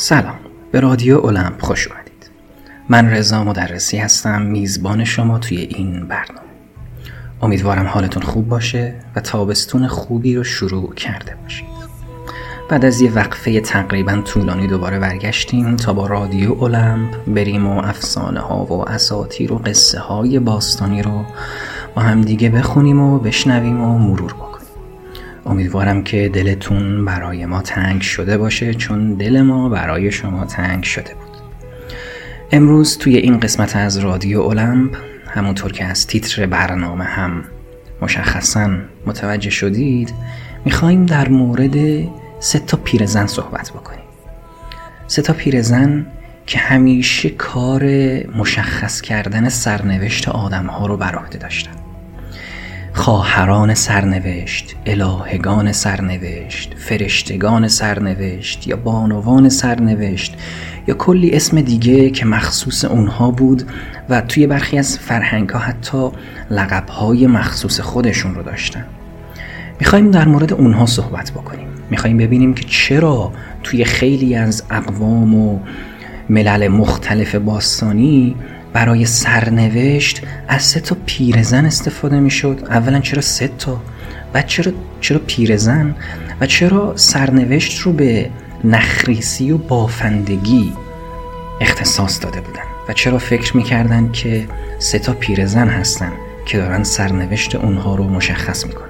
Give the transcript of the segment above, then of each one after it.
سلام. به رادیو اولمپ خوش اومدید. من رضا مدرسی هستم میزبان شما توی این برنامه. امیدوارم حالتون خوب باشه و تابستون خوبی رو شروع کرده باشید. بعد از یه وقفه تقریبا طولانی دوباره برگشتیم تا با رادیو اولمپ بریم و افسانه ها و اساطیر و قصه های باستانی رو با هم دیگه بخونیم و بشنویم و مرور کنیم. امیدوارم که دلتون برای ما تنگ شده باشه چون دل ما برای شما تنگ شده بود. امروز توی این قسمت از رادیو اولمپ همونطور که از تیتر برنامه هم مشخصا متوجه شدید می‌خوایم در مورد سه تا پیرزن صحبت بکنیم. سه تا پیرزن که همیشه کار مشخص کردن سرنوشت آدم ها رو بر عهده داشتن. خواهران سرنوشت الهگان سرنوشت فرشتگان سرنوشت یا بانوان سرنوشت یا کلی اسم دیگه که مخصوص اونها بود و توی برخی از فرهنگ ها حتی لقب های مخصوص خودشون رو داشتن. می‌خوایم در مورد اونها صحبت بکنیم. می‌خوایم ببینیم که چرا توی خیلی از اقوام و ملل مختلف باستانی برای سرنوشت از سه تا پیرزن استفاده می‌شد. اولا چرا سه تا؟ و چرا چرا پیرزن؟ و چرا سرنوشت رو به نخریسی و بافندگی اختصاص داده بودن؟ و چرا فکر می‌کردن که سه تا پیرزن هستن که دارن سرنوشت اونها رو مشخص می‌کنن؟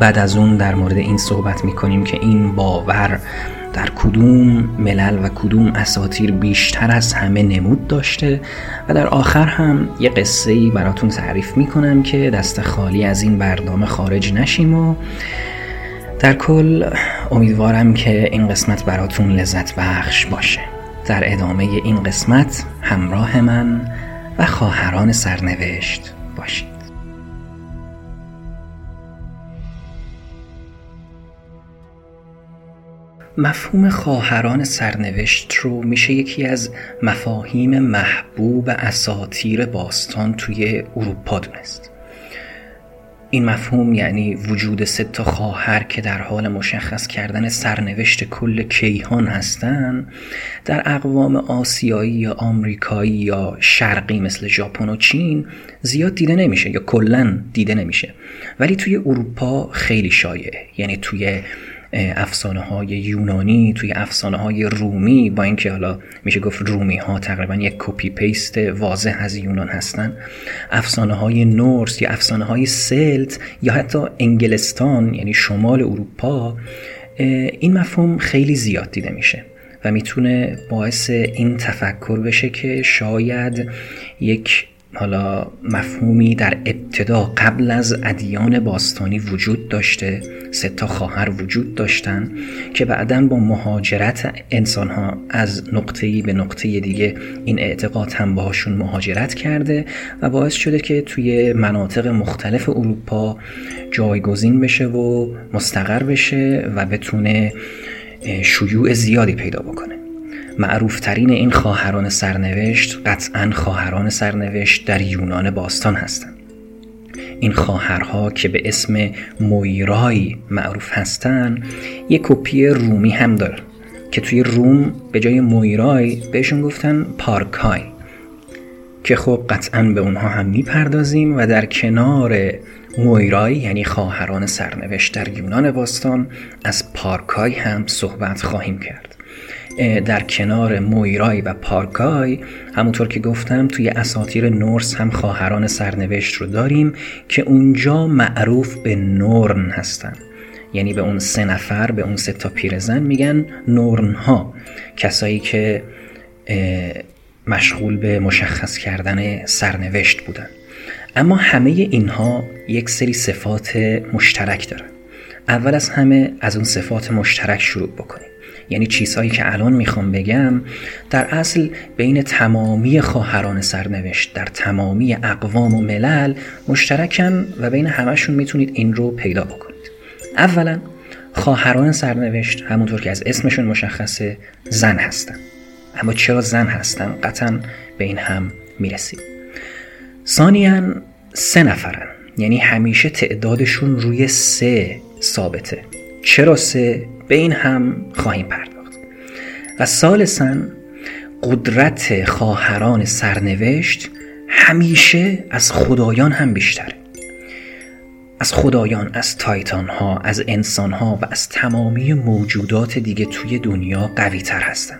بعد از اون در مورد این صحبت می‌کنیم که این باور در کدوم ملل و کدوم اساتیر بیشتر از همه نمود داشته و در آخر هم یه قصه ای براتون تعریف می‌کنم که دست خالی از این برنامه خارج نشیم و در کل امیدوارم که این قسمت براتون لذت بخش باشه. در ادامه این قسمت همراه من و خواهران سرنوشت باشید. مفهوم خواهران سرنوشت رو میشه یکی از مفاهیم محبوب اساتیر باستان توی اروپا دونست. این مفهوم یعنی وجود سه تا خواهر که در حال مشخص کردن سرنوشت کل کیهان هستن در اقوام آسیایی یا آمریکایی یا شرقی مثل ژاپن و چین زیاد دیده نمیشه یا کلا دیده نمیشه. ولی توی اروپا خیلی شایعه. یعنی توی افسانه های یونانی توی افسانه های رومی با اینکه حالا میشه گفت رومی ها تقریبا یک copy paste واضح از یونان هستن افسانه های نورس یا افسانه های سلت یا حتی انگلستان یعنی شمال اروپا این مفهوم خیلی زیاد دیده میشه و می‌تونه باعث این تفکر بشه که شاید یک حالا مفهومی در ابتدا قبل از ادیان باستانی وجود داشته سه تا خواهر وجود داشتن که بعدا با مهاجرت انسان ها از نقطه‌ای به نقطه دیگه این اعتقاد هم باهاشون مهاجرت کرده و باعث شده که توی مناطق مختلف اروپا جایگزین بشه و مستقر بشه و بتونه شیوع زیادی پیدا بکنه. معروفترین این خواهران سرنوشت قطعا خواهران سرنوشت در یونان باستان هستند. این خواهرها که به اسم مویرای معروف هستند یک کپی رومی هم داره که توی روم به جای مویرای بهشون گفتن پارکای که خب قطعا به اونها هم می‌پردازیم و در کنار مویرای یعنی خواهران سرنوشت در یونان باستان از پارکای هم صحبت خواهیم کرد. در کنار مویرای و پارکای. همونطور که گفتم توی اساطیر نورس هم خواهران سرنوشت رو داریم که اونجا معروف به نورن هستن. یعنی به اون سه نفر به اون سه تا پیرزن میگن نورن ها کسایی که مشغول به مشخص کردن سرنوشت بودن. اما همه اینها یک سری صفات مشترک دارن. اول از همه از اون صفات مشترک شروع بکنیم. یعنی چیزهایی که الان می‌خوام بگم در اصل بین تمامی خواهران سرنوشت در تمامی اقوام و ملل مشترکن و بین همشون می‌تونید این رو پیدا بکنید. اولا خواهران سرنوشت همونطور که از اسمشون مشخصه زن هستن. اما چرا زن هستن؟ قطعا به این هم می‌رسید ثانیا سه نفرن. یعنی همیشه تعدادشون روی سه ثابته. چرا سه؟ به این هم خواهیم پرداخت. و سالسا قدرت خواهران سرنوشت همیشه از خدایان هم بیشتره. از خدایان از تایتان ها از انسان ها و از تمامی موجودات دیگه توی دنیا قوی تر هستن.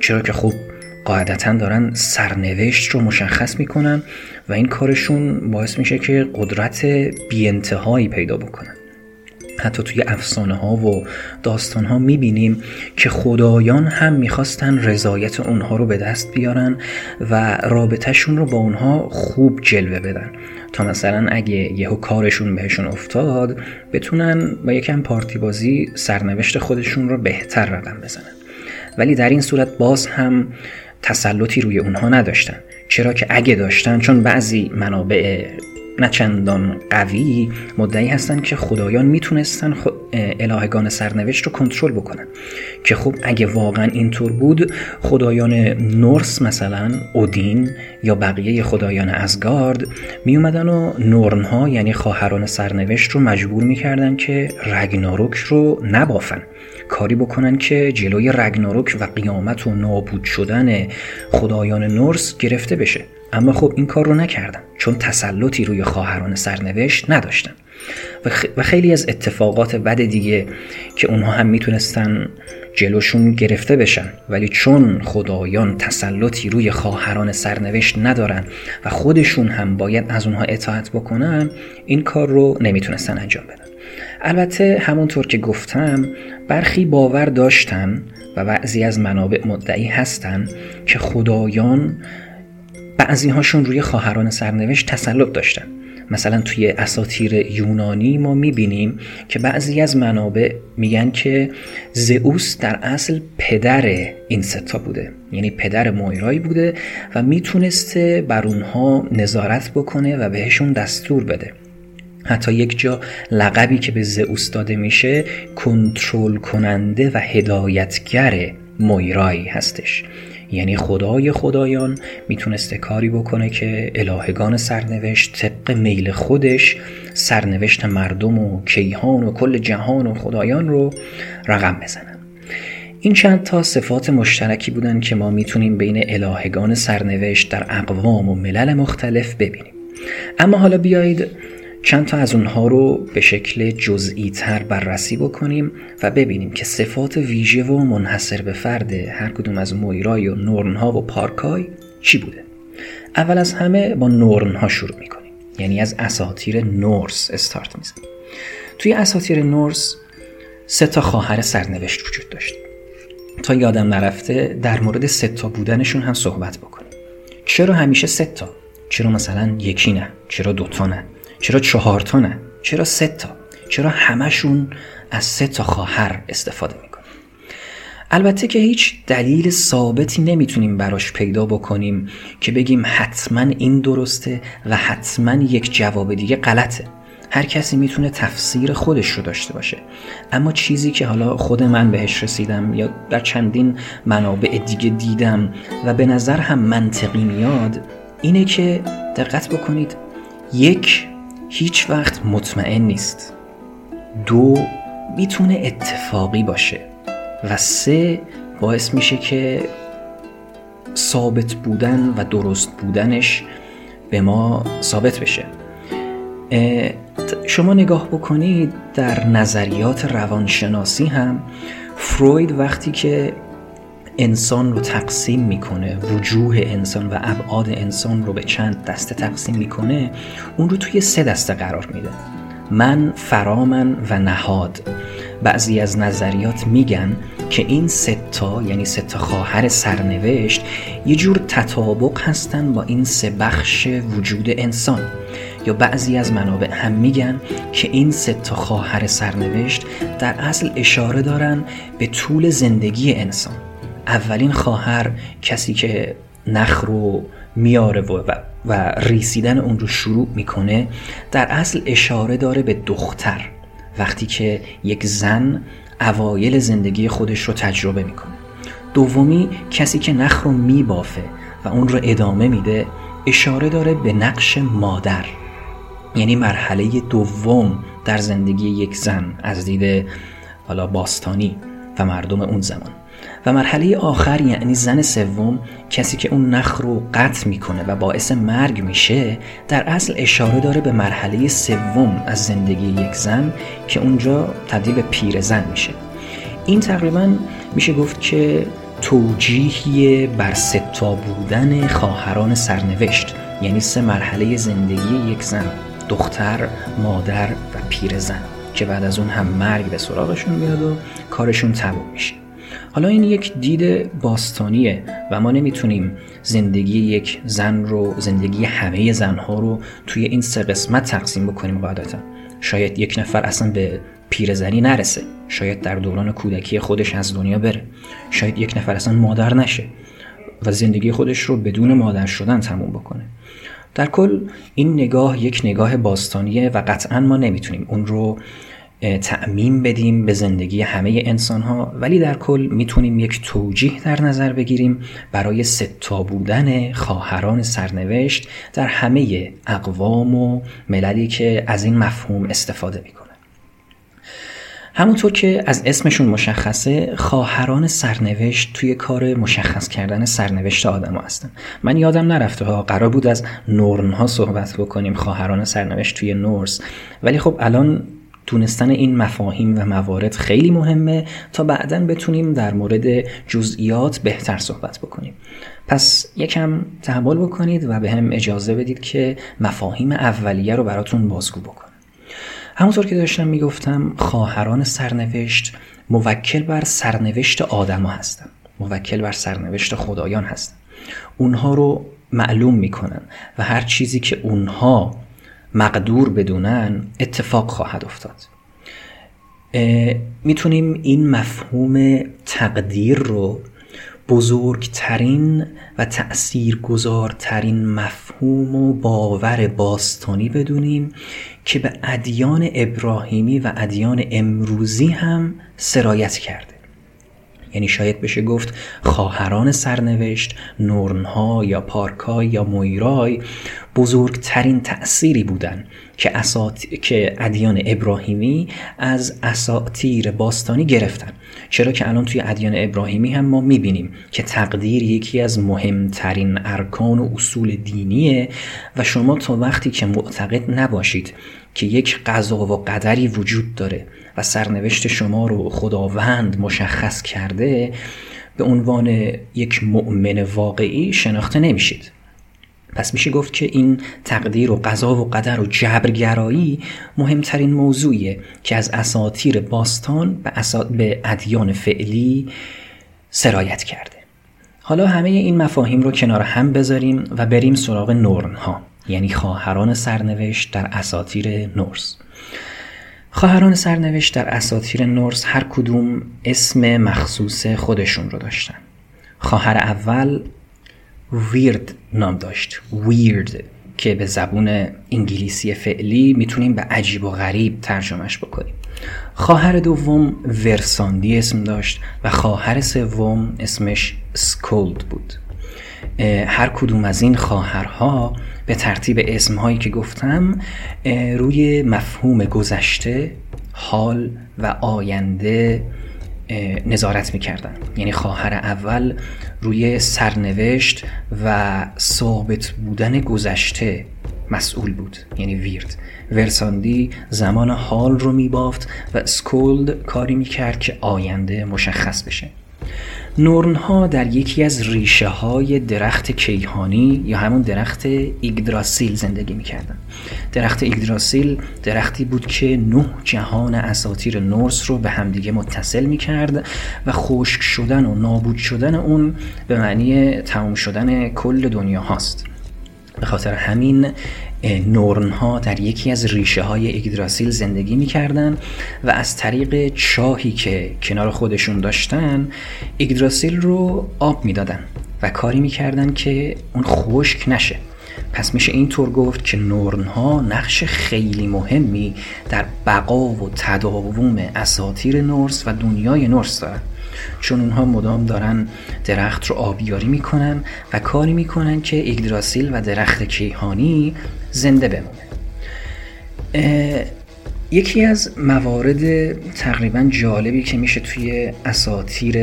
چرا که خب قاعدتا دارن سرنوشت رو مشخص می‌کنن و این کارشون باعث میشه که قدرت بی انتهایی پیدا بکنن. حتی توی افسانه ها و داستان ها می‌بینیم که خدایان هم می‌خواستن رضایت اونها رو به دست بیارن و رابطهشون رو با اونها خوب جلوه بدن. تا مثلا اگه یهو کارشون بهشون افتاد بتونن با یکم پارتی بازی سرنوشت خودشون رو بهتر رقم بزنن. ولی در این صورت باز هم تسلطی روی اونها نداشتن. چرا که اگه داشتن چون بعضی منابع نه چندان قوی مدعی هستند که خدایان می‌تونستن خود الهگان سرنوشت رو کنترل بکنن. که خب اگه واقعا اینطور بود خدایان نورس مثلا اودین یا بقیه خدایان ازگارد می اومدن و نورنها یعنی خواهران سرنوشت رو مجبور می‌کردن که رگناروک رو نبافن. کاری بکنن که جلوی رگناروک و قیامت و نابود شدن خدایان نورس گرفته بشه. اما خب این کار رو نکردن چون تسلطی روی خواهران سرنوشت نداشتن و خیلی از اتفاقات بد دیگه که اونها هم می‌تونستن جلوشون گرفته بشن. ولی چون خدایان تسلطی روی خواهران سرنوشت ندارن و خودشون هم باید از اونها اطاعت بکنن این کار رو نمی‌تونستن انجام بدن. البته همونطور که گفتم برخی باور داشتن و بعضی از منابع مدعی هستن که خدایان بعضی هاشون روی خواهران سرنوشت تسلط داشتن. مثلا توی اساتیر یونانی ما می‌بینیم که بعضی از منابع میگن که زئوس در اصل پدر این ستا بوده. یعنی پدر مویرایی بوده و می‌تونسته بر اونها نظارت بکنه و بهشون دستور بده. حتی یک جا لقبی که به زئوس داده میشه کنترل کننده و هدایتگر مویرایی هستش. یعنی خدای خدایان می‌تونسته کاری بکنه که الهگان سرنوشت طبق میل خودش سرنوشت مردم و کیهان و کل جهان و خدایان رو رقم بزنن. این چند تا صفات مشترکی بودن که ما می‌تونیم بین الهگان سرنوشت در اقوام و ملل مختلف ببینیم. اما حالا بیایید چند تا از اونها رو به شکل جزئی تر بررسی بکنیم و ببینیم که صفات ویژه و منحصر به فرد هر کدوم از مویرای و نورنها و پارکای چی بوده؟ اول از همه با نورنها شروع می‌کنیم. یعنی از اساتیر نورس استارت می‌زنیم. توی اساتیر نورس سه تا خواهر سرنوشت وجود داشت. تا یادم نرفته در مورد سه تا بودنشون هم صحبت بکنیم. چرا همیشه سه تا؟ چرا مثلا یکی نه؟ چرا دوتا نه؟ چرا چهار تا نه چرا سه تا؟ چرا همشون از سه تا خواهر استفاده می‌کنن؟ البته که هیچ دلیل ثابتی نمی‌تونیم براش پیدا بکنیم که بگیم حتما این درسته و حتما یک جواب دیگه غلطه. هر کسی می‌تونه تفسیر خودش رو داشته باشه. اما چیزی که حالا خود من بهش رسیدم یا در چندین منابع دیگه دیدم و به نظر هم منطقی میاد اینه که دقت بکنید یک هیچ وقت مطمئن نیست. دو می‌تونه اتفاقی باشه. و سه باعث میشه که ثابت بودن و درست بودنش به ما ثابت بشه. شما نگاه بکنید در نظریات روانشناسی هم فروید وقتی که انسان رو تقسیم می‌کنه وجوه انسان و ابعاد انسان رو به چند دسته تقسیم می‌کنه اون رو توی سه دسته قرار میده. من فرامن و نهاد. بعضی از نظریات میگن که این ستا یعنی ستا خواهر سرنوشت یه جور تطابق هستن با این سه بخش وجود انسان. یا بعضی از منابع هم میگن که این ستا خواهر سرنوشت در اصل اشاره دارن به طول زندگی انسان. اولین خواهر کسی که نخ رو میاره و, و ریسیدن اون رو شروع می‌کنه در اصل اشاره داره به دختر وقتی که یک زن اوایل زندگی خودش رو تجربه می‌کنه. دومی کسی که نخ رو میبافه و اون رو ادامه میده اشاره داره به نقش مادر. یعنی مرحله دوم در زندگی یک زن از دید حالا باستانی و مردم اون زمان. و مرحله آخر یعنی زن سوم کسی که اون نخ رو قطع می‌کنه و باعث مرگ میشه در اصل اشاره داره به مرحله سوم از زندگی یک زن که اونجا تبدیل به پیر زن میشه. این تقریبا میشه گفت که توجیهی بر ستا بودن خواهران سرنوشت یعنی سه مرحله زندگی یک زن دختر، مادر و پیر زن که بعد از اون هم مرگ به سراغشون میاد و کارشون تموم میشه. حالا این یک دید باستانیه و ما نمی‌تونیم زندگی یک زن رو زندگی همه زنها رو توی این سه قسمت تقسیم بکنیم قاعدتا شاید یک نفر اصلا به پیرزنی نرسه. شاید در دوران کودکی خودش از دنیا بره. شاید یک نفر اصلا مادر نشه و زندگی خودش رو بدون مادر شدن تموم بکنه. در کل این نگاه یک نگاه باستانیه و قطعا ما نمی‌تونیم اون رو تعمیم بدیم به زندگی همه انسان ها ولی در کل می‌تونیم یک توجیه در نظر بگیریم برای ستا بودن خواهران سرنوشت در همه اقوام و مللی که از این مفهوم استفاده می‌کنن. همونطور که از اسمشون مشخصه خواهران سرنوشت توی کار مشخص کردن سرنوشت آدم ها هستن. من یادم نرفته ها قرار بود از نورن ها صحبت بکنیم خواهران سرنوشت توی نورس. ولی خب الان دونستن این مفاهیم و موارد خیلی مهمه تا بعدا بتونیم در مورد جزئیات بهتر صحبت بکنیم. پس یکم تحمل بکنید و به هم اجازه بدید که مفاهیم اولیه رو براتون بازگو بکنم. همونطور که داشتم می‌گفتم خواهران سرنوشت موکل بر سرنوشت آدما هستن موکل بر سرنوشت خدایان هستن اونها رو معلوم می‌کنن و هر چیزی که اونها مقدور بدونن اتفاق خواهد افتاد. می‌تونیم این مفهوم تقدیر رو بزرگترین و تأثیرگذارترین مفهوم و باور باستانی بدونیم که به ادیان ابراهیمی و ادیان امروزی هم سرایت کرده. یعنی شاید بشه گفت خواهران سرنوشت نورنها یا پارکای یا مویرای بزرگترین تأثیری بودن که, اسات... که ادیان ابراهیمی از اساطیر باستانی گرفتن چرا که الان توی ادیان ابراهیمی هم ما می‌بینیم که تقدیر یکی از مهمترین ارکان و اصول دینیه و شما تا وقتی که معتقد نباشید که یک قضا و قدری وجود داره و سرنوشت شما رو خداوند مشخص کرده به عنوان یک مؤمن واقعی شناخته نمیشید. پس میشه گفت که این تقدیر و قضا و قدر و جبرگرایی مهمترین موضوعیه که از اساطیر باستان به, ادیان فعلی سرایت کرده. حالا همه این مفاهیم رو کنار هم بذاریم و بریم سراغ نورن ها یعنی خواهران سرنوشت در اساطیر نورس. خواهران سرنوشت در اساطیر نورس هر کدوم اسم مخصوص خودشون رو داشتن. خواهر اول ویرد نام داشت. ویرد که به زبون انگلیسی فعلی می‌تونیم به عجیب و غریب ترجمهش بکنیم. خواهر دوم ورساندی اسم داشت و خواهر سوم اسمش سکولد بود. هر کدوم از این خواهرها به ترتیب اسمهایی که گفتم روی مفهوم گذشته حال و آینده نظارت می‌کردن. یعنی خواهر اول روی سرنوشت و ثابت بودن گذشته مسئول بود یعنی ویرد. ورساندی زمان حال رو میبافت و سکولد کاری می‌کرد که آینده مشخص بشه. نورنها در یکی از ریشه های درخت کیهانی یا همون درخت ایگدراسیل زندگی می‌کردن. درخت ایگدراسیل درختی بود که نه جهان اساتیر نورس رو به همدیگه متصل می‌کرد و خشک شدن و نابود شدن اون به معنی تمام شدن کل دنیا هاست. به خاطر همین نورن ها در یکی از ریشه های ایگدراسیل زندگی می‌کردن و از طریق چاهی که کنار خودشون داشتن ایگدراسیل رو آب می‌دادن و کاری می‌کردن که اون خشک نشه. پس میشه اینطور گفت که نورن ها نقش خیلی مهمی در بقا و تداوم اساتیر نورس و دنیای نورس دارن. چون اونها مدام دارن درخت رو آبیاری می‌کنن و کاری می‌کنن که ایگدراسیل و درخت کیهانی زنده بمونه. یکی از موارد تقریبا جالبی که میشه توی اساتیر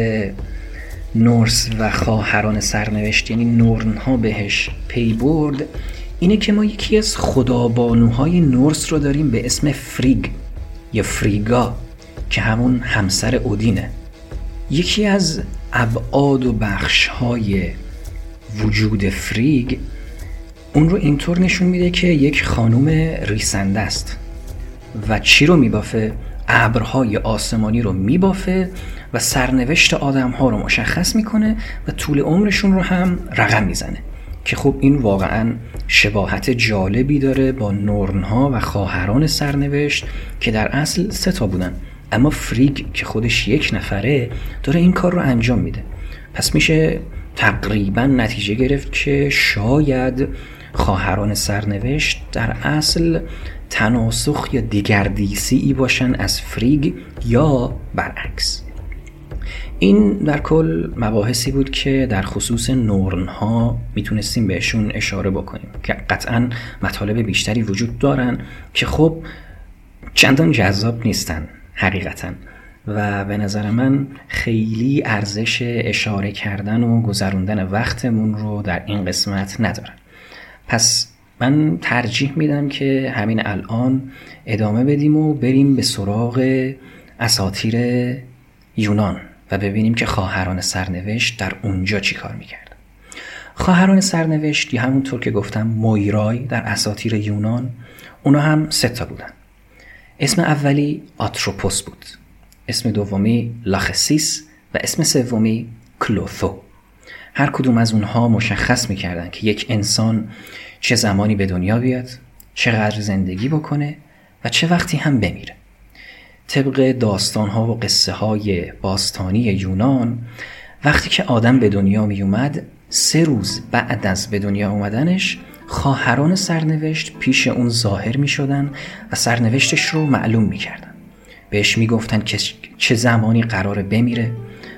نورس و خواهران سرنوشت یعنی نورن ها بهش پی برد اینه که ما یکی از خدابانوهای نورس رو داریم به اسم فریگ یا فریگا که همون همسر اودینه. یکی از ابعاد و بخش های وجود فریگ اون رو اینطور نشون میده که یک خانوم ریسنده است و چی رو میبافه؟ ابرهای آسمانی رو میبافه و سرنوشت آدم ها رو مشخص می‌کنه و طول عمرشون رو هم رقم می‌زنه که خب این واقعا شباهت جالبی داره با نورنها و خواهران سرنوشت که در اصل سه تا بودن اما فریگ که خودش یک نفره داره این کار رو انجام میده پس میشه تقریبا نتیجه گرفت که شاید خواهران سرنوشت در اصل تناسخ یا دیگردیسی ای باشن از فریگ یا برعکس. این در کل مباحثی بود که در خصوص نورن ها می‌تونستیم بهشون اشاره بکنیم که قطعا مطالب بیشتری وجود دارن که خب چندان جذاب نیستن حقیقتا و به نظر من خیلی ارزش اشاره کردن و گذروندن وقتمون رو در این قسمت ندارن. پس من ترجیح میدم که همین الان ادامه بدیم و بریم به سراغ اساتیر یونان و ببینیم که خواهران سرنوشت در اونجا چی کار می‌کرد خواهران سرنوشت یا همونطور که گفتم مویرای در اساتیر یونان اونا هم سه تا بودن. اسم اولی آتروپوس بود. اسم دومی لاخسیس و اسم سومی کلوثو هر کدوم از اونها مشخص می‌کردن که یک انسان چه زمانی به دنیا بیاد چقدر زندگی بکنه و چه وقتی هم بمیره طبق داستان ها و قصه های باستانی یونان وقتی که آدم به دنیا می اومد سه روز بعد از به دنیا اومدنش خواهران سرنوشت پیش اون ظاهر می شدن و سرنوشتش رو معلوم می کردن. بهش می گفتن که چه زمانی قرار بمیره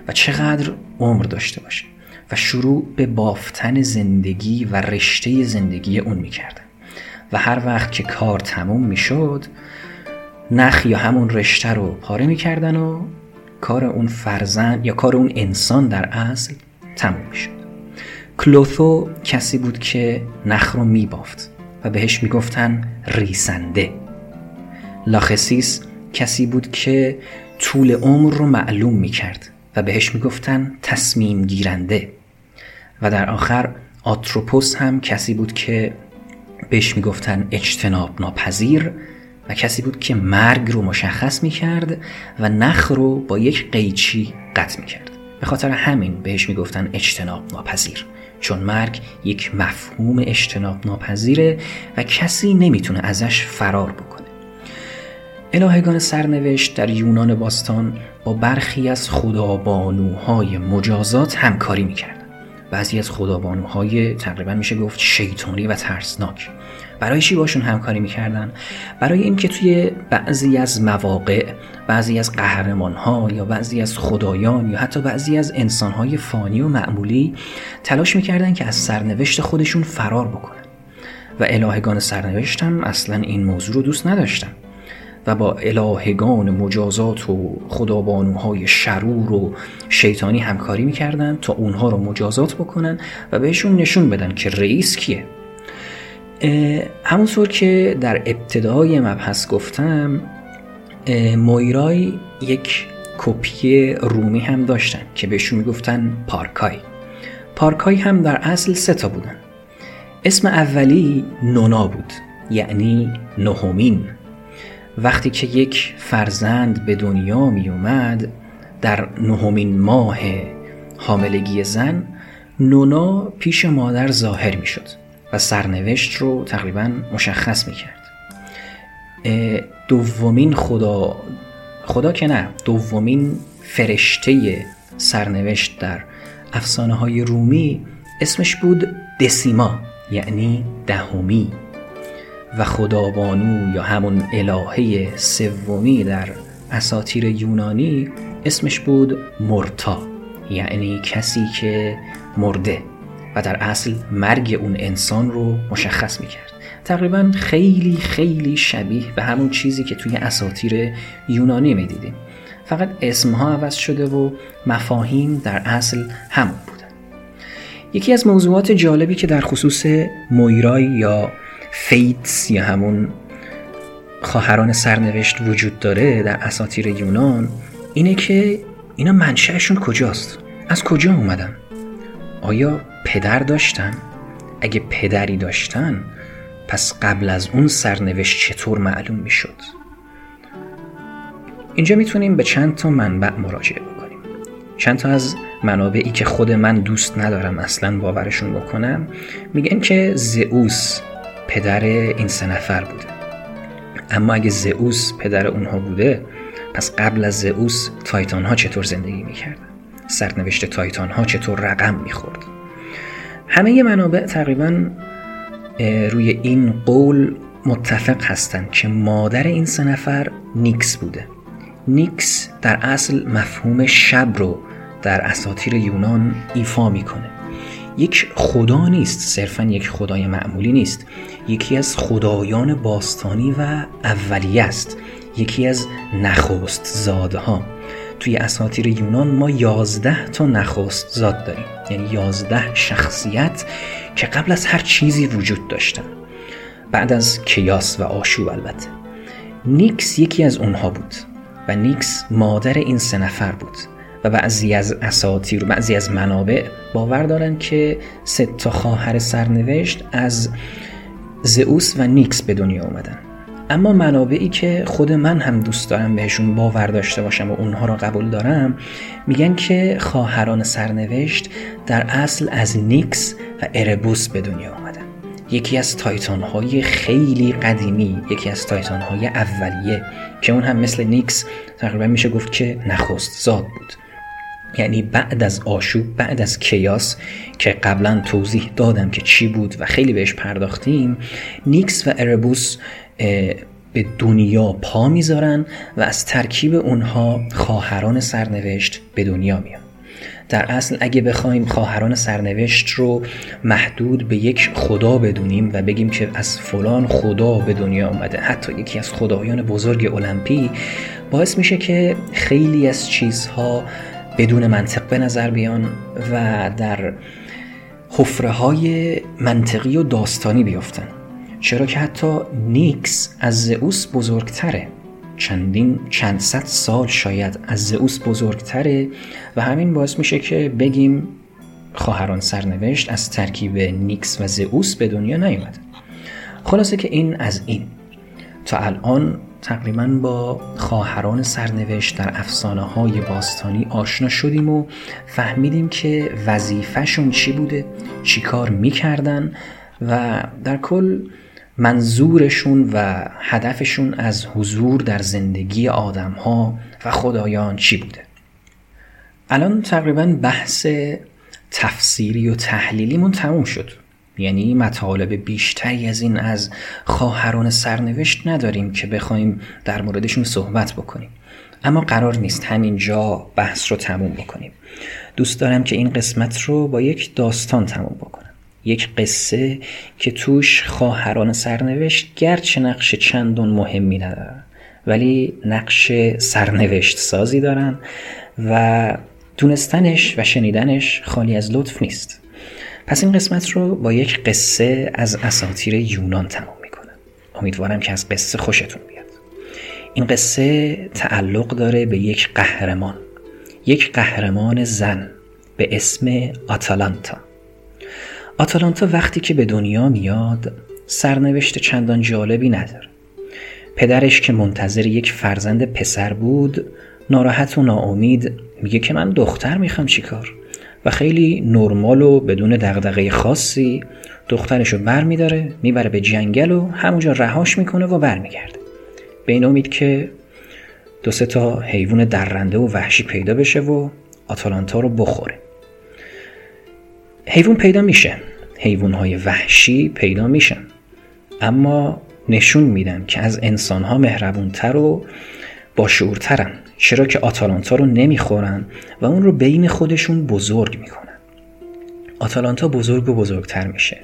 و چقدر عمر داشته باشه و شروع به بافتن زندگی و رشته زندگی اون می کردن. و هر وقت که کار تموم می شد نخ یا همون رشته رو پاره می‌کردن و کار اون فرزند یا کار اون انسان در اصل تموم می‌شد. کلوثو کسی بود که نخ رو میبافت و بهش می‌گفتن ریسنده. لاخسیس کسی بود که طول عمر رو معلوم می‌کرد و بهش می‌گفتن تصمیم گیرنده. و در آخر آتروپوس هم کسی بود که بهش می‌گفتن اجتناب ناپذیر و کسی بود که مرگ رو مشخص می کرد و نخ رو با یک قیچی قطع می کرد به خاطر همین بهش می گفتن اجتناب ناپذیر چون مرگ یک مفهوم اجتناب ناپذیره و کسی نمی‌تونه ازش فرار بکنه. الهگان سرنوشت در یونان باستان با برخی از خدابانوهای مجازات همکاری می‌کردن. بعضی از خدابانوهای تقریبا میشه گفت شیطانی و ترسناک. برای چی باشون همکاری می‌کردن؟ برای اینکه توی بعضی از مواقع بعضی از قهرمان ها یا بعضی از خدایان یا حتی بعضی از انسان های فانی و معمولی تلاش می‌کردن که از سرنوشت خودشون فرار بکنن. و الهگان سرنوشت هم اصلا این موضوع رو دوست نداشتن. و با الهگان مجازات و خدابانوهای شرور و شیطانی همکاری می‌کردن تا اونها رو مجازات بکنن و بهشون نشون بدن که رئیس کیه. همونطور که در ابتدای مبحث گفتم مویرای یک کپی رومی هم داشتن که بهشون می‌گفتن پارکای. پارکای هم در اصل سه تا بودن. اسم اولی نونا بود یعنی نهمین. وقتی که یک فرزند به دنیا می اومد در نهمین ماه حاملگی زن نونا پیش مادر ظاهر می شد و سرنوشت رو تقریبا مشخص می کرد دومین خدا خدا که نه دومین فرشته سرنوشت در افسانه های رومی اسمش بود دسیما یعنی دهمی. و خدابانو یا همون الهه سومی در اساتیر یونانی اسمش بود مرتا یعنی کسی که مرده و در اصل مرگ اون انسان رو مشخص می‌کرد. تقریبا خیلی خیلی شبیه به همون چیزی که توی اساتیر یونانی می‌دیدیم. فقط اسمها عوض شده و مفاهیم در اصل همون بودن. یکی از موضوعات جالبی که در خصوص مویرای یا فیتس یا همون خواهران سرنوشت وجود داره در اساطیر یونان اینه که اینا منشأشون کجاست؟ از کجا اومدن؟ آیا پدر داشتن؟ اگه پدری داشتن پس قبل از اون سرنوشت چطور معلوم می‌شد؟ اینجا می‌تونیم به چند تا منبع مراجعه بکنیم. چند تا از منابعی که خود من دوست ندارم اصلا باورشون بکنم میگن که زئوس پدر این سه نفر بوده. اما اگه زئوس پدر اونها بوده پس قبل از زئوس تایتان ها چطور زندگی می‌کردن سرنوشت تایتان ها چطور رقم می‌خورد؟ همه منابع تقریبا روی این قول متفق هستند که مادر این سه نفر نیکس بوده. نیکس در اصل مفهوم شب رو در اساطیر یونان ایفا می‌کنه. یک خدا نیست صرفا یک خدای معمولی نیست. یکی از خدایان باستانی و اولیه است. یکی از نخست زادها توی اساطیر یونان ما یازده تا نخست زاد داریم. یعنی یازده شخصیت که قبل از هر چیزی وجود داشتن. بعد از کیاس و آشوب البته. نیکس یکی از اونها بود و نیکس مادر این سه نفر بود. و بعضی از اساطیر و بعضی از منابع باور دارن که سه تا خواهر سرنوشت از زئوس و نیکس به دنیا اومدن. اما منابعی که خود من هم دوست دارم بهشون باور داشته باشم و اونها را قبول دارم میگن که خواهران سرنوشت در اصل از نیکس و اربوس به دنیا آمدن یکی از تایتان های خیلی قدیمی یکی از تایتان های اولیه که اون هم مثل نیکس تقریبا میشه گفت که نخست زاد بود. یعنی بعد از آشوب بعد از کیاس که قبلا توضیح دادم که چی بود و خیلی بهش پرداختیم نیکس و اربوس به دنیا پا می‌ذارن و از ترکیب اونها خواهران سرنوشت به دنیا میان. در اصل اگه بخوایم خواهران سرنوشت رو محدود به یک خدا بدونیم و بگیم که از فلان خدا به دنیا آمده حتی یکی از خدایان بزرگ المپی باعث میشه که خیلی از چیزها بدون منطق به نظر بیان و در حفره های منطقی و داستانی بیفتن. چرا که حتی نیکس از زئوس بزرگتره. چندین چند صد سال شاید از زئوس بزرگتره و همین باعث میشه که بگیم خواهران سرنوشت از ترکیب نیکس و زئوس به دنیا نیومده. خلاصه که این از این. تا الان تقریبا با خواهران سرنوشت در افسانه های باستانی آشنا شدیم و فهمیدیم که وظیفهشون چی بوده چی کار می‌کردن و در کل منظورشون و هدفشون از حضور در زندگی آدم ها و خدایان چی بوده. الان تقریبا بحث تفسیری و تحلیلیمون تموم شد. یعنی مطالب بیشتری از این از خواهران سرنوشت نداریم که بخوایم در موردشون صحبت بکنیم. اما قرار نیست همینجا بحث رو تموم بکنیم. دوست دارم که این قسمت رو با یک داستان تموم بکنم. یک قصه که توش خواهران سرنوشت گرچه نقش چندون مهمی ندارن ولی نقش سرنوشت سازی دارن و دونستنش و شنیدنش خالی از لطف نیست. پس این قسمت رو با یک قصه از اساطیر یونان تمام می‌کنم. امیدوارم که از قصه خوشتون بیاد. این قصه تعلق داره به یک قهرمان. یک قهرمان زن به اسم آتالانتا. آتالانتا وقتی که به دنیا میاد سرنوشت چندان جالبی نداره. پدرش که منتظر یک فرزند پسر بود ناراحت و ناامید میگه که من دختر می‌خوام چیکار؟ و خیلی نرمال و بدون دغدغه خاصی دخترش رو بر میداره می‌بره به جنگل و همونجا رهاش می‌کنه و برمیگرده. به این امید که دو سه تا حیوان درنده و وحشی پیدا بشه و آتالانتا رو بخوره. حیوان پیدا میشه های وحشی پیدا میشن. اما نشون میدن که از انسانها مهربونتر و باشعورترن چرا که آتالانتا رو نمی‌خورن و اون رو بین خودشون بزرگ می‌کنن. آتالانتا بزرگ و بزرگتر میشه.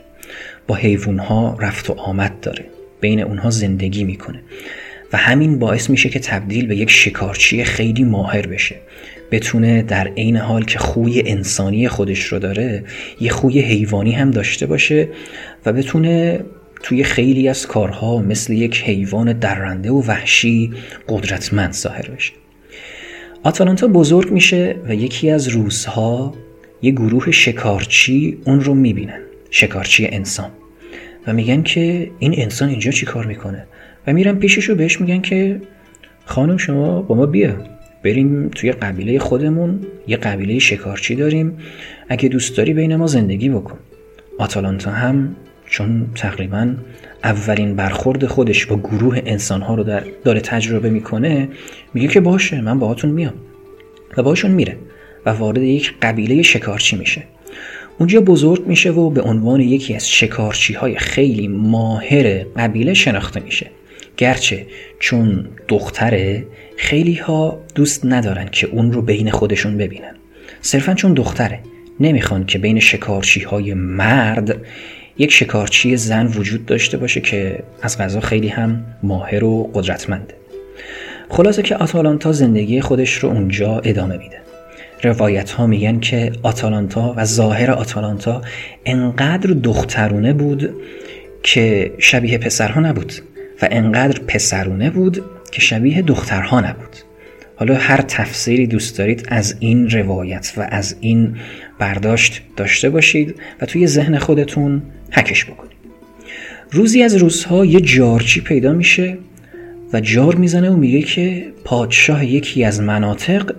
با ها رفت و آمد داره. بین اونها زندگی می‌کنه. و همین باعث میشه که تبدیل به یک شکارچی خیلی ماهر بشه. بتونه در عین حال که خوی انسانی خودش رو داره یه خوی حیوانی هم داشته باشه و بتونه توی خیلی از کارها مثل یک حیوان درنده و وحشی قدرتمند ظاهر بشه. آتالانتا بزرگ میشه و یکی از روزها یه گروه شکارچی اون رو می‌بینن شکارچی انسان. و میگن که این انسان اینجا چی کار می‌کنه؟ و میرن پیشش رو بهش میگن که خانم شما با ما بیا. بریم توی قبیله خودمون یه قبیله شکارچی داریم. اگه دوست داری بین ما زندگی بکن. آتالانتا هم چون تقریبا اولین برخورد خودش با گروه انسانها رو در داره تجربه می‌کنه میگه که باشه من باهاتون میام. و باهاشون میره و وارد یک قبیله شکارچی میشه. اونجا بزرگ میشه و به عنوان یکی از شکارچی های خیلی ماهر قبیله شناخته میشه. گرچه چون دختره خیلی ها دوست ندارن که اون رو بین خودشون ببینن. صرفا چون دختره نمی‌خوان که بین شکارچی های مرد یک شکارچی زن وجود داشته باشه که از غذا خیلی هم ماهر و قدرتمنده خلاصه که آتالانتا زندگی خودش رو اونجا ادامه میده. روایت ها میگن که آتالانتا و ظاهر آتالانتا انقدر دخترونه بود که شبیه پسرها نبود و انقدر پسرونه بود که شبیه دخترها نبود. حالا هر تفسیری دوست دارید از این روایت و از این برداشت داشته باشید و توی ذهن خودتون حکش بکنید. روزی از روزها یه جارچی پیدا میشه و جار می‌زنه و میگه که پادشاه یکی از مناطق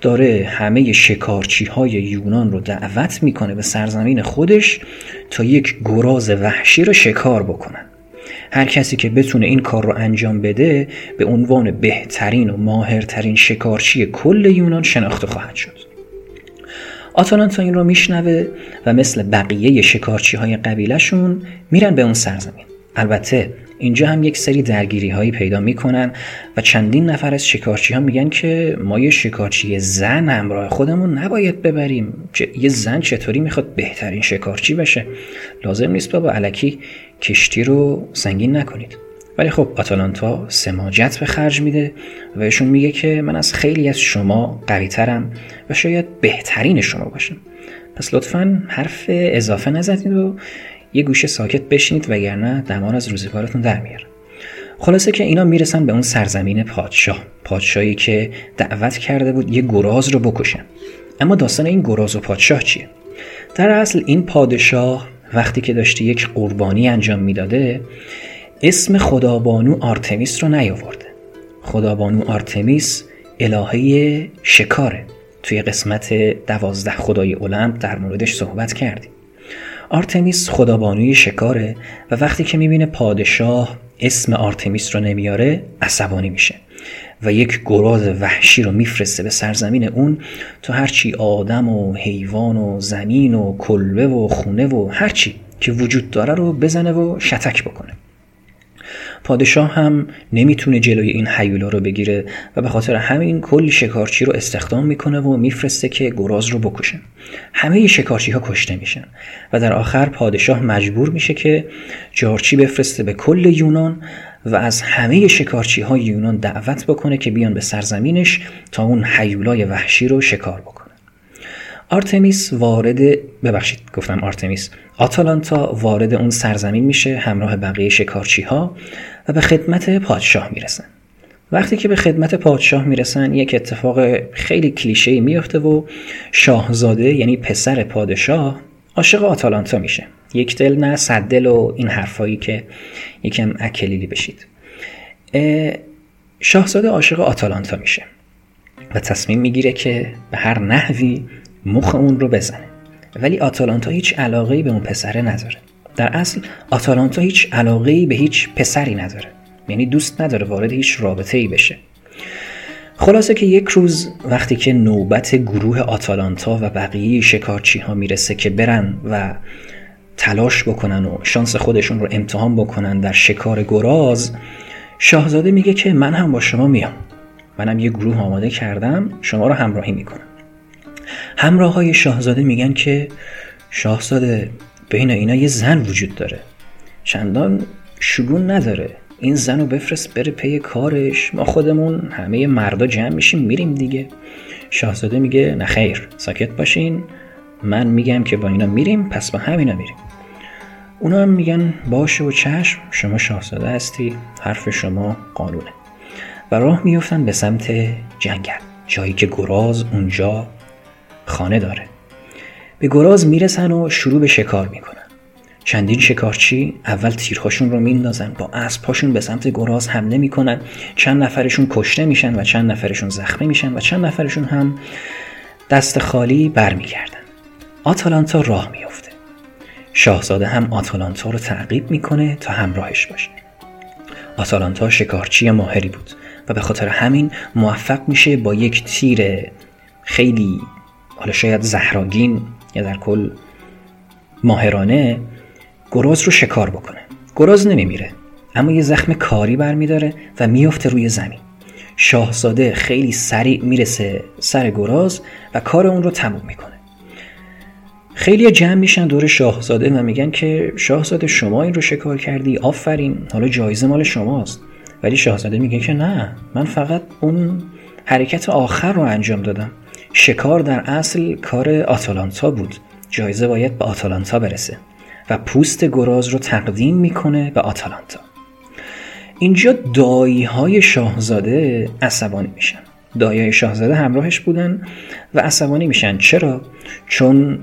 داره همه شکارچی های یونان رو دعوت می‌کنه به سرزمین خودش تا یک گراز وحشی رو شکار بکنن. هر کسی که بتونه این کار رو انجام بده به عنوان بهترین و ماهرترین شکارچی کل یونان شناخته خواهد شد. آتالانتا این رو میشنوه و مثل بقیه شکارچی های قبیلهشون میرن به اون سرزمین. البته اینجا هم یک سری درگیری هایی پیدا می‌کنن و چندین نفر از شکارچی ها میگن که ما یه شکارچی زن همراه خودمون نباید ببریم. یه زن چطوری می‌خواد بهترین شکارچی بشه؟ لازم نیست بابا علکی کشتی رو سنگین نکنید. ولی خب آتالانتا سماجت به خرج میده و بهشون میگه که من از خیلی از شما قویترم و شاید بهترین شما باشم. پس لطفا حرف اضافه نزدید و یه گوشه ساکت بشینید وگرنه دمار از روزگارتون در میاره. خلاصه که اینا می‌رسن به اون سرزمین پادشاه. پادشاهی که دعوت کرده بود یه گراز رو بکشن. اما داستان این گراز و پادشاه چیه؟ در اصل این پادشاه وقتی که داشته یک قربانی انجام می‌داده اسم خدابانو آرتمیس رو نیاورده. خدابانو آرتمیس الهه شکاره. توی قسمت دوازده خدای المپ در موردش صحبت کردیم. آرتمیس خدابانوی شکاره و وقتی که می‌بینه پادشاه اسم آرتمیس رو نمیاره عصبانی میشه و یک گراز وحشی رو میفرسته به سرزمین اون تا هرچی آدم و حیوان و زمین و کلبه و خونه و هرچی که وجود داره رو بزنه و شتک بکنه. پادشاه هم نمی‌تونه جلوی این حیولا رو بگیره و به خاطر همین کلی شکارچی رو استخدام می‌کنه و میفرسته که گراز رو بکشه. همه شکارچی ها کشته میشن و در آخر پادشاه مجبور میشه که جارچی بفرسته به کل یونان و از همه شکارچی های یونان دعوت بکنه که بیان به سرزمینش تا اون حیولای وحشی رو شکار بکنه. آرتمیس وارد ببخشید گفتم آرتمیس آتالانتا وارد اون سرزمین میشه همراه بقیه شکارچی ها و به خدمت پادشاه می‌رسن. وقتی که به خدمت پادشاه می‌رسن یک اتفاق خیلی کلیشه میفته و شاهزاده یعنی پسر پادشاه عاشق آتالانتا میشه. یک دل نه صد دل و این حرفایی که یکم اکلیلی بشید. شاهزاده عاشق آتالانتا میشه و تصمیم می‌گیره که به هر نحوی مخ اون رو بزنه. ولی آتالانتا هیچ علاقه به اون پسره نداره. در اصل آتالانتا هیچ علاقه به هیچ پسری نداره. یعنی دوست نداره وارد هیچ رابطه ای بشه. خلاصه که یک روز وقتی که نوبت گروه آتالانتا و بقیه شکارچی ها می‌رسه که برن و تلاش بکنن و شانس خودشون رو امتحان بکنن در شکار گراز شاهزاده میگه که من هم با شما میام. منم یه گروه آماده کردم شما رو همراهی می‌کنم. همراه های شاهزاده میگن که شاهزاده بین اینا یه زن وجود داره. چندان شگون نداره. این زن رو بفرست بره پی کارش. ما خودمون همه مردا جمع میشیم میریم دیگه. شاهزاده میگه نه خیر ساکت باشین. من میگم که با اینا میریم پس با همینا میریم. اونا هم میگن باشه و چشم شما شاهزاده هستی حرف شما قانونه. و راه میفتن به سمت جنگل جایی که گراز اونجا خانه داره. به گراز می‌رسن و شروع به شکار می‌کنن. چندین شکارچی اول تیرهاشون رو میندازن با اسبهاشون به سمت گراز حمله می‌کنن. چند نفرشون کشته میشن و چند نفرشون زخمی میشن و چند نفرشون هم دست خالی برمیگردن. آتالانتا راه میفته شاهزاده هم آتالانتا رو تعقیب می‌کنه تا همراهش باشه. آتالانتا شکارچی ماهری بود و به خاطر همین موفق میشه با یک تیر خیلی حالا شاید زهراگین یا در کل ماهرانه گراز رو شکار بکنه. گراز نمیمیره اما یه زخم کاری برمیداره و میفته روی زمین. شاهزاده خیلی سریع می‌رسه سر گراز و کار اون رو تموم می‌کنه. خیلی جمع میشن دور شاهزاده و میگن که شاهزاده شما این رو شکار کردی آفرین حالا جایزه مال شماست. ولی شاهزاده میگه که نه من فقط اون حرکت آخر رو انجام دادم. شکار در اصل کار آتالانتا بود. جایزه باید به آتالانتا برسه و پوست گراز رو تقدیم می‌کنه به آتالانتا. اینجا دایی های شاهزاده عصبانی میشن. دایی شاهزاده همراهش بودن و عصبانی میشن. چرا؟ چون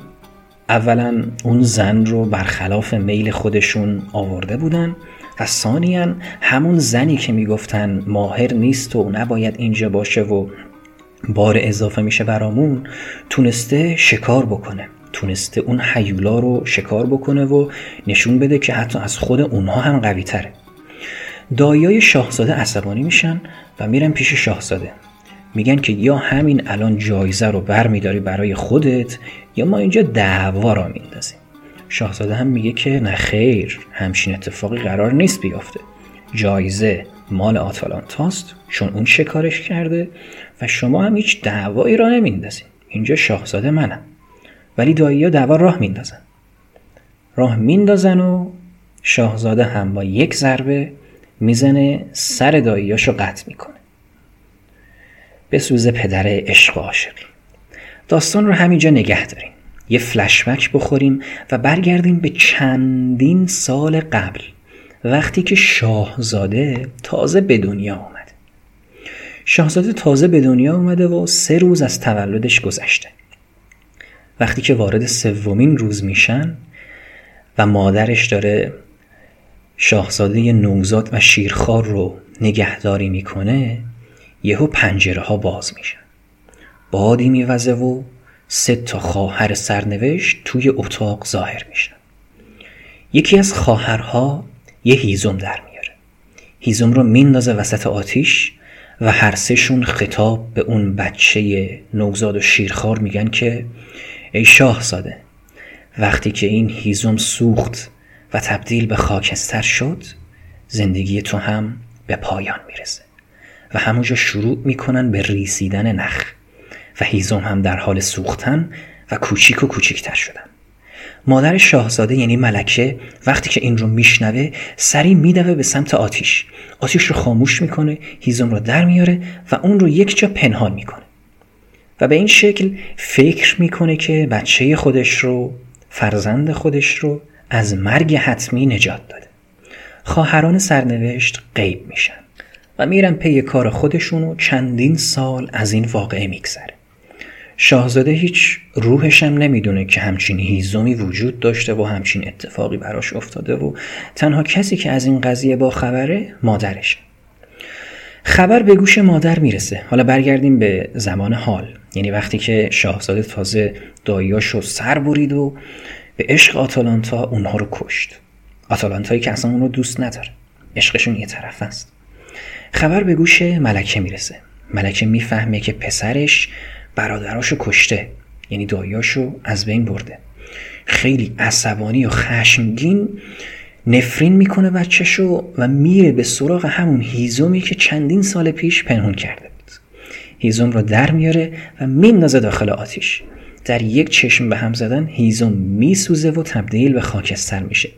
اولا اون زن رو برخلاف میل خودشون آورده بودن و ثانیا همون زنی که می‌گفتن ماهر نیست و نباید اینجا باشه و بار اضافه میشه برامون تونسته شکار بکنه. تونسته اون حیولا رو شکار بکنه و نشون بده که حتی از خود اونها هم قوی تره. دایای شاهزاده عصبانی میشن و میرن پیش شاهزاده. میگن که یا همین الان جایزه رو بر میداری برای خودت یا ما اینجا دعوا را میندازیم. شاهزاده هم میگه که نه خیر همچین اتفاقی قرار نیست بیافته. جایزه مال آتالانتاست چون اون شکارش کرده و شما هم هیچ دعوایی را نمیندازین اینجا شاهزاده منم. ولی دایی ها دعوا راه میندازن. راه میندازن و شاهزاده هم با یک ضربه می‌زنه سر داییاشو قطع می‌کنه. به سوز پدر عشق و عاشقی. داستان رو همینجا نگه داریم. یه فلشبک بخوریم و برگردیم به چندین سال قبل. وقتی که شاهزاده تازه به دنیا شاهزاده تازه به دنیا اومده و سه روز از تولدش گذشته. وقتی که وارد سومین روز میشن و مادرش داره شاهزاده نوزاد و شیرخوار رو نگهداری می‌کنه یهو پنجره ها باز میشن. بادی میوزه و سه تا خواهر سرنوشت توی اتاق ظاهر میشن. یکی از خواهرها یه هیزم در میاره. هیزم رو میندازه وسط آتیش و هر سهشون خطاب به اون بچه نوزاد و شیرخوار میگن که ای شاهزاده وقتی که این هیزم سوخت و تبدیل به خاکستر شد زندگی تو هم به پایان می‌رسه و همونجا شروع می‌کنن به ریسیدن نخ و هیزم هم در حال سوختن و کوچیک و کوچیکتر شدن. مادر شاهزاده یعنی ملکه وقتی که این رو میشنوه سریع میدوه به سمت آتیش آتیش رو خاموش می‌کنه هیزم رو در میاره و اون رو یک جا پنهان می‌کنه. و به این شکل فکر می‌کنه که بچه خودش رو فرزند خودش رو از مرگ حتمی نجات داده. خواهران سرنوشت غیب میشن و میرن پی کار خودشون و چندین سال از این واقعه میگذره. شاهزاده هیچ روحشم نمی‌دونه که همچین هیزومی وجود داشته و همچین اتفاقی براش افتاده و تنها کسی که از این قضیه با خبره مادرشه. خبر به گوش مادر می‌رسه. حالا برگردیم به زمان حال. یعنی وقتی که شاهزاده تازه داییاشو سر برید و به عشق آتالانتا اونها رو کشت. آتالانتایی که اصلا اون رو دوست نداره. عشقشون یه طرف است. خبر به گوش ملکه می‌رسه. ملکه می‌فهمه که پسرش برادراشو کشته. یعنی داییاشو از بین برده. خیلی عصبانی و خشمگین نفرین می‌کنه بچهشو و میره به سراغ همون هیزومی که چندین سال پیش پنهون کرده بود. هیزوم رو در میاره و میندازه داخل آتیش. در یک چشم به هم زدن هیزوم میسوزه و تبدیل به خاکستر میشه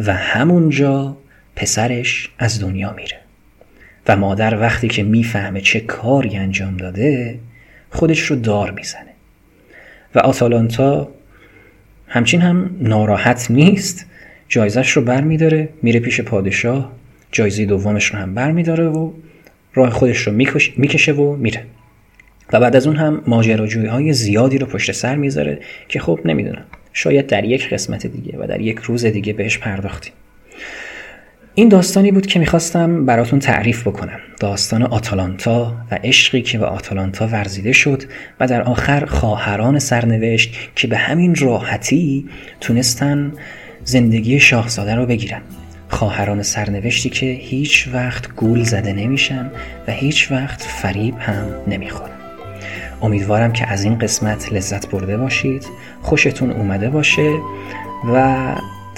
و همونجا پسرش از دنیا میره. و مادر وقتی که می‌فهمه چه کاری انجام داده خودش رو دار می‌زنه. و آتالانتا همچین هم ناراحت نیست جایزش رو بر میداره میره پیش پادشاه جایزه دومش رو هم بر میداره و راه خودش رو می‌کشه و میره. و بعد از اون هم ماجراجویی های زیادی رو پشت سر می‌ذاره که خب نمی‌دونم شاید در یک قسمت دیگه و در یک روز دیگه بهش پرداختیم. این داستانی بود که می‌خواستم براتون تعریف بکنم. داستان آتالانتا و عشقی که به آتالانتا ورزیده شد و در آخر خواهران سرنوشت که به همین راحتی تونستن زندگی شاهزاده رو بگیرن. خواهران سرنوشتی که هیچ وقت گول زده نمیشن و هیچ وقت فریب هم نمی‌خورن. امیدوارم که از این قسمت لذت برده باشید خوشتون اومده باشه و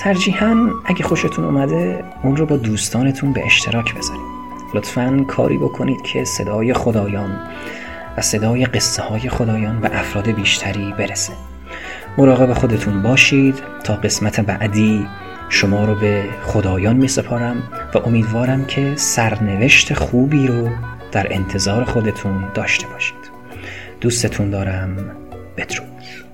ترجیحاً اگه خوشتون اومده اون رو با دوستانتون به اشتراک بذارید لطفا کاری بکنید که صدای خدایان و صدای قصه های خدایان به افراد بیشتری برسه. مراقب خودتون باشید. تا قسمت بعدی شما رو به خدایان می سپارم و امیدوارم که سرنوشت خوبی رو در انتظار خودتون داشته باشید. دوستتون دارم بدرود.